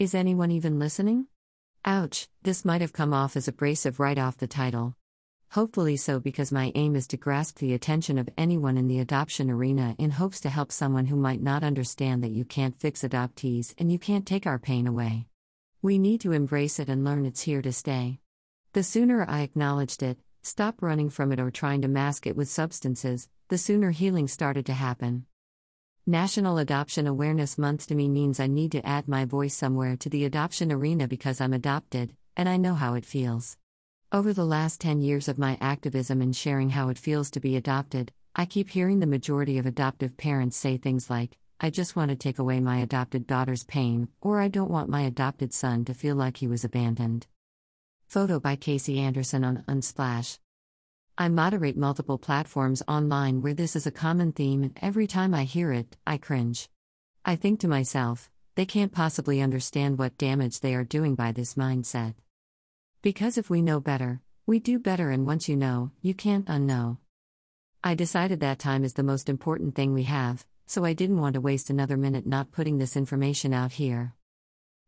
Is anyone even listening? Ouch, this might have come off as abrasive right off the title. Hopefully so, because my aim is to grasp the attention of anyone in the adoption arena in hopes to help someone who might not understand that you can't fix adoptees and you can't take our pain away. We need to embrace it and learn it's here to stay. The sooner I acknowledged it, stop running from it or trying to mask it with substances, the sooner healing started to happen. National Adoption Awareness Month to me means I need to add my voice somewhere to the adoption arena because I'm adopted, and I know how it feels. Over the last 10 years of my activism in sharing how it feels to be adopted, I keep hearing the majority of adoptive parents say things like, I just want to take away my adopted daughter's pain, or I don't want my adopted son to feel like he was abandoned. Photo by Casey Anderson on Unsplash. I moderate multiple platforms online where this is a common theme, and every time I hear it, I cringe. I think to myself, they can't possibly understand what damage they are doing by this mindset. Because if we know better, we do better, and once you know, you can't unknow. I decided that time is the most important thing we have, so I didn't want to waste another minute not putting this information out here.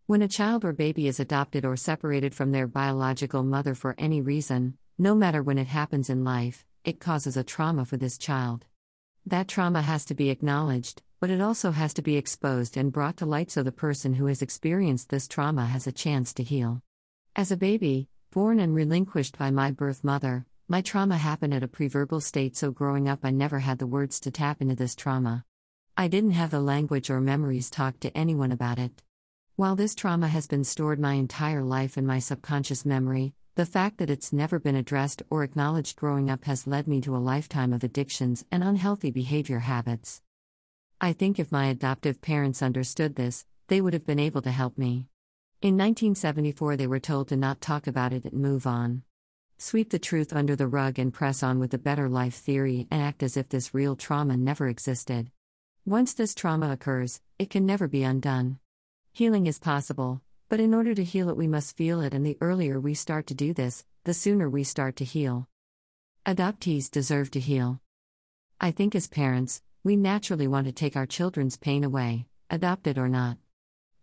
When a child or baby is adopted or separated from their biological mother for any reason, no matter when it happens in life, it causes a trauma for this child. That trauma has to be acknowledged, but it also has to be exposed and brought to light so the person who has experienced this trauma has a chance to heal. As a baby, born and relinquished by my birth mother, my trauma happened at a preverbal state, so growing up, I never had the words to tap into this trauma. I didn't have the language or memories talk to anyone about it. While this trauma has been stored my entire life in my subconscious memory, the fact that it's never been addressed or acknowledged growing up has led me to a lifetime of addictions and unhealthy behavior habits. I think if my adoptive parents understood this, they would have been able to help me. In 1974, they were told to not talk about it and move on. Sweep the truth under the rug and press on with the better life theory and act as if this real trauma never existed. Once this trauma occurs, it can never be undone. Healing is possible, but in order to heal it, we must feel it, and the earlier we start to do this, the sooner we start to heal. Adoptees deserve to heal. I think as parents, we naturally want to take our children's pain away, adopted or not.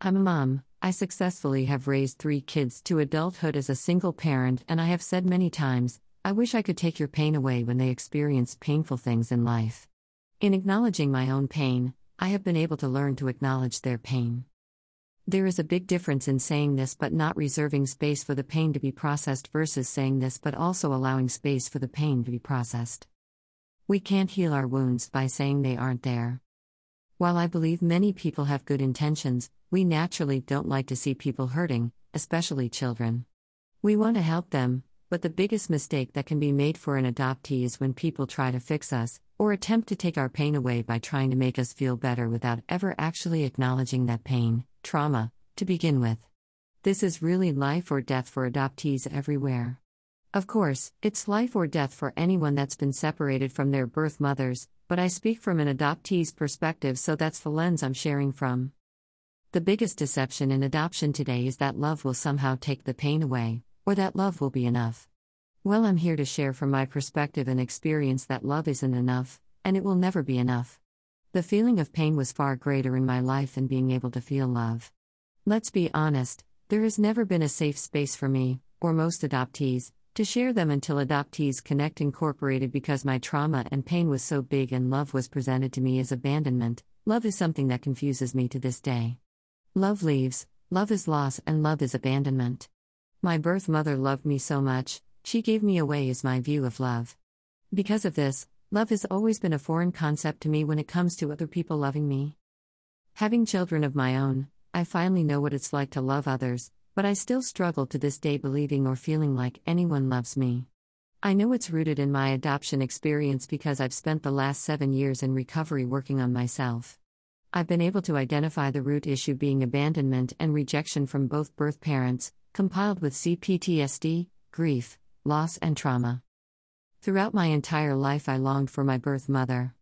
I'm a mom, I successfully have raised three kids to adulthood as a single parent, and I have said many times, I wish I could take your pain away when they experience painful things in life. In acknowledging my own pain, I have been able to learn to acknowledge their pain. There is a big difference in saying this but not reserving space for the pain to be processed versus saying this but also allowing space for the pain to be processed. We can't heal our wounds by saying they aren't there. While I believe many people have good intentions, we naturally don't like to see people hurting, especially children. We want to help them, but the biggest mistake that can be made for an adoptee is when people try to fix us, or attempt to take our pain away by trying to make us feel better without ever actually acknowledging that pain, trauma, to begin with. This is really life or death for adoptees everywhere. Of course, it's life or death for anyone that's been separated from their birth mothers, but I speak from an adoptee's perspective, so that's the lens I'm sharing from. The biggest deception in adoption today is that love will somehow take the pain away, or that love will be enough. Well, I'm here to share from my perspective and experience that love isn't enough, and it will never be enough. The feeling of pain was far greater in my life than being able to feel love. Let's be honest, there has never been a safe space for me, or most adoptees, to share them until Adoptees Connect Incorporated because my trauma and pain was so big and love was presented to me as abandonment. Love is something that confuses me to this day. Love leaves, love is loss, and love is abandonment. My birth mother loved me so much, she gave me away as my view of love. Because of this, Love has always been a foreign concept to me when it comes to other people loving me. Having children of my own, I finally know what it's like to love others, but I still struggle to this day believing or feeling like anyone loves me. I know it's rooted in my adoption experience because I've spent the last seven years in recovery working on myself. I've been able to identify the root issue being abandonment and rejection from both birth parents, compiled with CPTSD, grief, loss, and trauma. Throughout my entire life, I longed for my birth mother.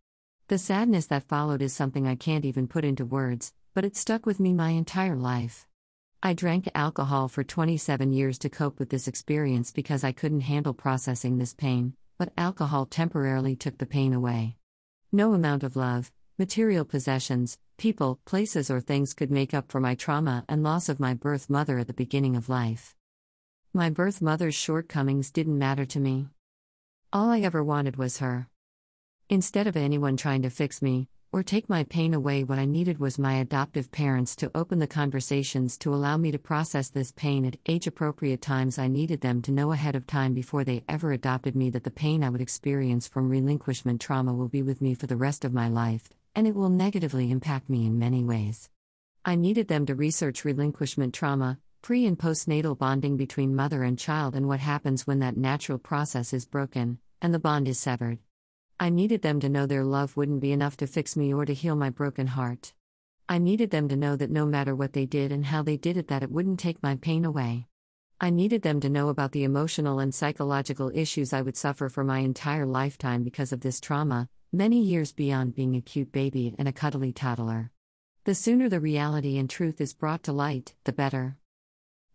The sadness that followed is something I can't even put into words, but it stuck with me my entire life. I drank alcohol for 27 years to cope with this experience because I couldn't handle processing this pain, but alcohol temporarily took the pain away. No amount of love, material possessions, people, places, or things could make up for my trauma and loss of my birth mother at the beginning of life. My birth mother's shortcomings didn't matter to me. All I ever wanted was her. Instead of anyone trying to fix me, or take my pain away, what I needed was my adoptive parents to open the conversations to allow me to process this pain at age appropriate times. I needed them to know ahead of time before they ever adopted me that the pain I would experience from relinquishment trauma will be with me for the rest of my life, and it will negatively impact me in many ways. I needed them to research relinquishment trauma, pre and postnatal bonding between mother and child, and what happens when that natural process is broken and the bond is severed. I needed them to know their love wouldn't be enough to fix me or to heal my broken heart. I needed them to know that no matter what they did and how they did it that it wouldn't take my pain away. I needed them to know about the emotional and psychological issues I would suffer for my entire lifetime because of this trauma, many years beyond being a cute baby and a cuddly toddler. The sooner the reality and truth is brought to light, the better.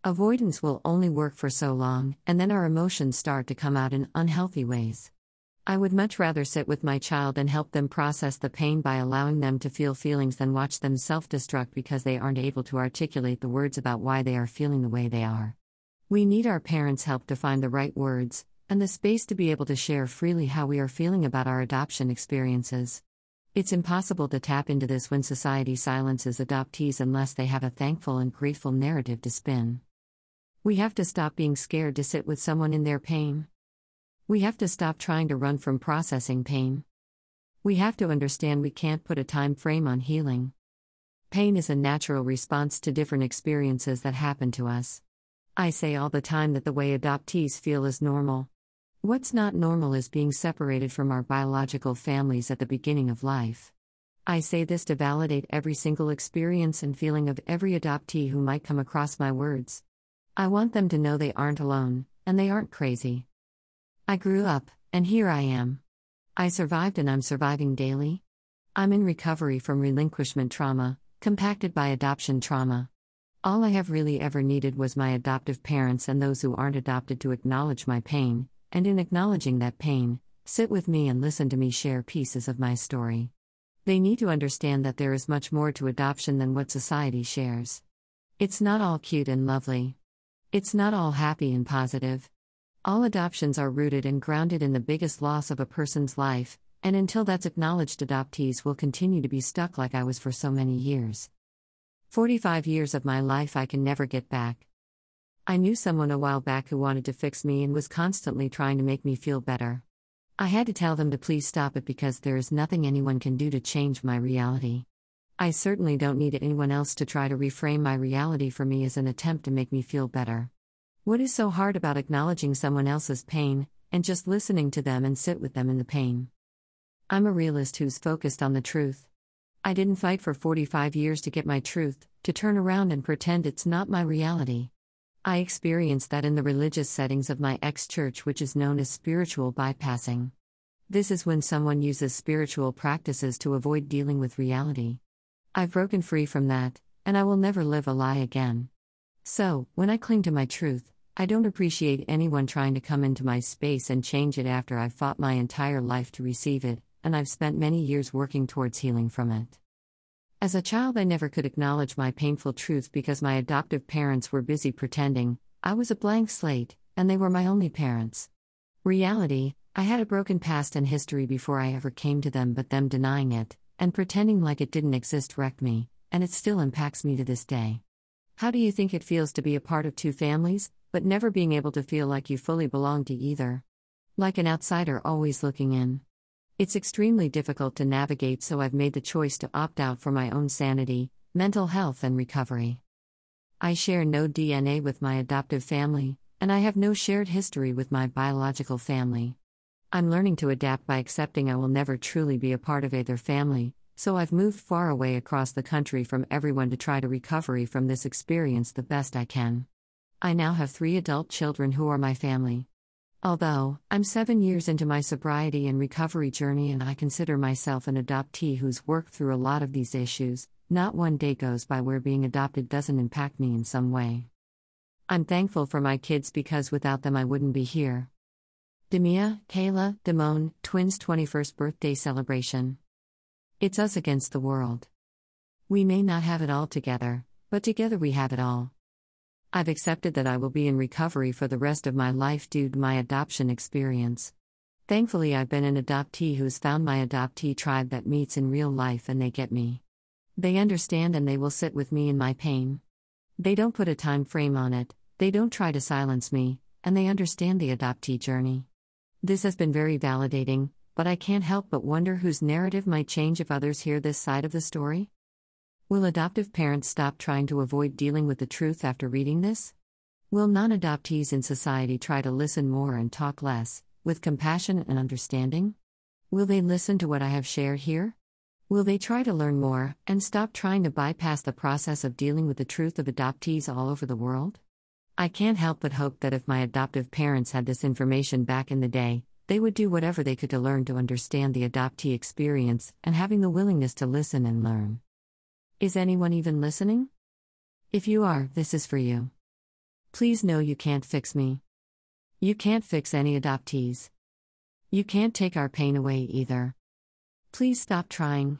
Avoidance will only work for so long, and then our emotions start to come out in unhealthy ways. I would much rather sit with my child and help them process the pain by allowing them to feel feelings than watch them self destruct because they aren't able to articulate the words about why they are feeling the way they are. We need our parents' help to find the right words, and the space to be able to share freely how we are feeling about our adoption experiences. It's impossible to tap into this when society silences adoptees unless they have a thankful and grateful narrative to spin. We have to stop being scared to sit with someone in their pain. We have to stop trying to run from processing pain. We have to understand we can't put a time frame on healing. Pain is a natural response to different experiences that happen to us. I say all the time that the way adoptees feel is normal. What's not normal is being separated from our biological families at the beginning of life. I say this to validate every single experience and feeling of every adoptee who might come across my words. I want them to know they aren't alone, and they aren't crazy. I grew up, and here I am. I survived and I'm surviving daily. I'm in recovery from relinquishment trauma, compacted by adoption trauma. All I have really ever needed was my adoptive parents and those who aren't adopted to acknowledge my pain, and in acknowledging that pain, sit with me and listen to me share pieces of my story. They need to understand that there is much more to adoption than what society shares. It's not all cute and lovely. It's not all happy and positive. All adoptions are rooted and grounded in the biggest loss of a person's life, and until that's acknowledged, adoptees will continue to be stuck like I was for so many years. 45 years of my life I can never get back. I knew someone a while back who wanted to fix me and was constantly trying to make me feel better. I had to tell them to please stop it because there is nothing anyone can do to change my reality. I certainly don't need anyone else to try to reframe my reality for me as an attempt to make me feel better. What is so hard about acknowledging someone else's pain, and just listening to them and sit with them in the pain? I'm a realist who's focused on the truth. I didn't fight for 45 years to get my truth, to turn around and pretend it's not my reality. I experienced that in the religious settings of my ex church, which is known as spiritual bypassing. This is when someone uses spiritual practices to avoid dealing with reality. I've broken free from that, and I will never live a lie again. So, when I cling to my truth, I don't appreciate anyone trying to come into my space and change it after I've fought my entire life to receive it, and I've spent many years working towards healing from it. As a child, I never could acknowledge my painful truth because my adoptive parents were busy pretending I was a blank slate, and they were my only parents. Reality, I had a broken past and history before I ever came to them, but them denying it, and pretending like it didn't exist wrecked me, and it still impacts me to this day. How do you think it feels to be a part of two families, but never being able to feel like you fully belong to either. Like an outsider always looking in. It's extremely difficult to navigate, so I've made the choice to opt out for my own sanity, mental health, and recovery. I share no DNA with my adoptive family, and I have no shared history with my biological family. I'm learning to adapt by accepting I will never truly be a part of either family, so I've moved far away across the country from everyone to try to recovery from this experience the best I can. I now have three adult children who are my family. Although, I'm seven years into my sobriety and recovery journey and I consider myself an adoptee who's worked through a lot of these issues, not one day goes by where being adopted doesn't impact me in some way. I'm thankful for my kids because without them I wouldn't be here. Demia, Kayla, Damone, twins' 21st birthday celebration. It's us against the world. We may not have it all together, but together we have it all. I've accepted that I will be in recovery for the rest of my life due to my adoption experience. Thankfully, I've been an adoptee who's found my adoptee tribe that meets in real life and they get me. They understand and they will sit with me in my pain. They don't put a time frame on it, they don't try to silence me, and they understand the adoptee journey. This has been very validating, but I can't help but wonder whose narrative might change if others hear this side of the story. Will adoptive parents stop trying to avoid dealing with the truth after reading this? Will non adoptees in society try to listen more and talk less, with compassion and understanding? Will they listen to what I have shared here? Will they try to learn more and stop trying to bypass the process of dealing with the truth of adoptees all over the world? I can't help but hope that if my adoptive parents had this information back in the day, they would do whatever they could to learn to understand the adoptee experience and having the willingness to listen and learn. Is anyone even listening? If you are, this is for you. Please know you can't fix me. You can't fix any adoptees. You can't take our pain away either. Please stop trying.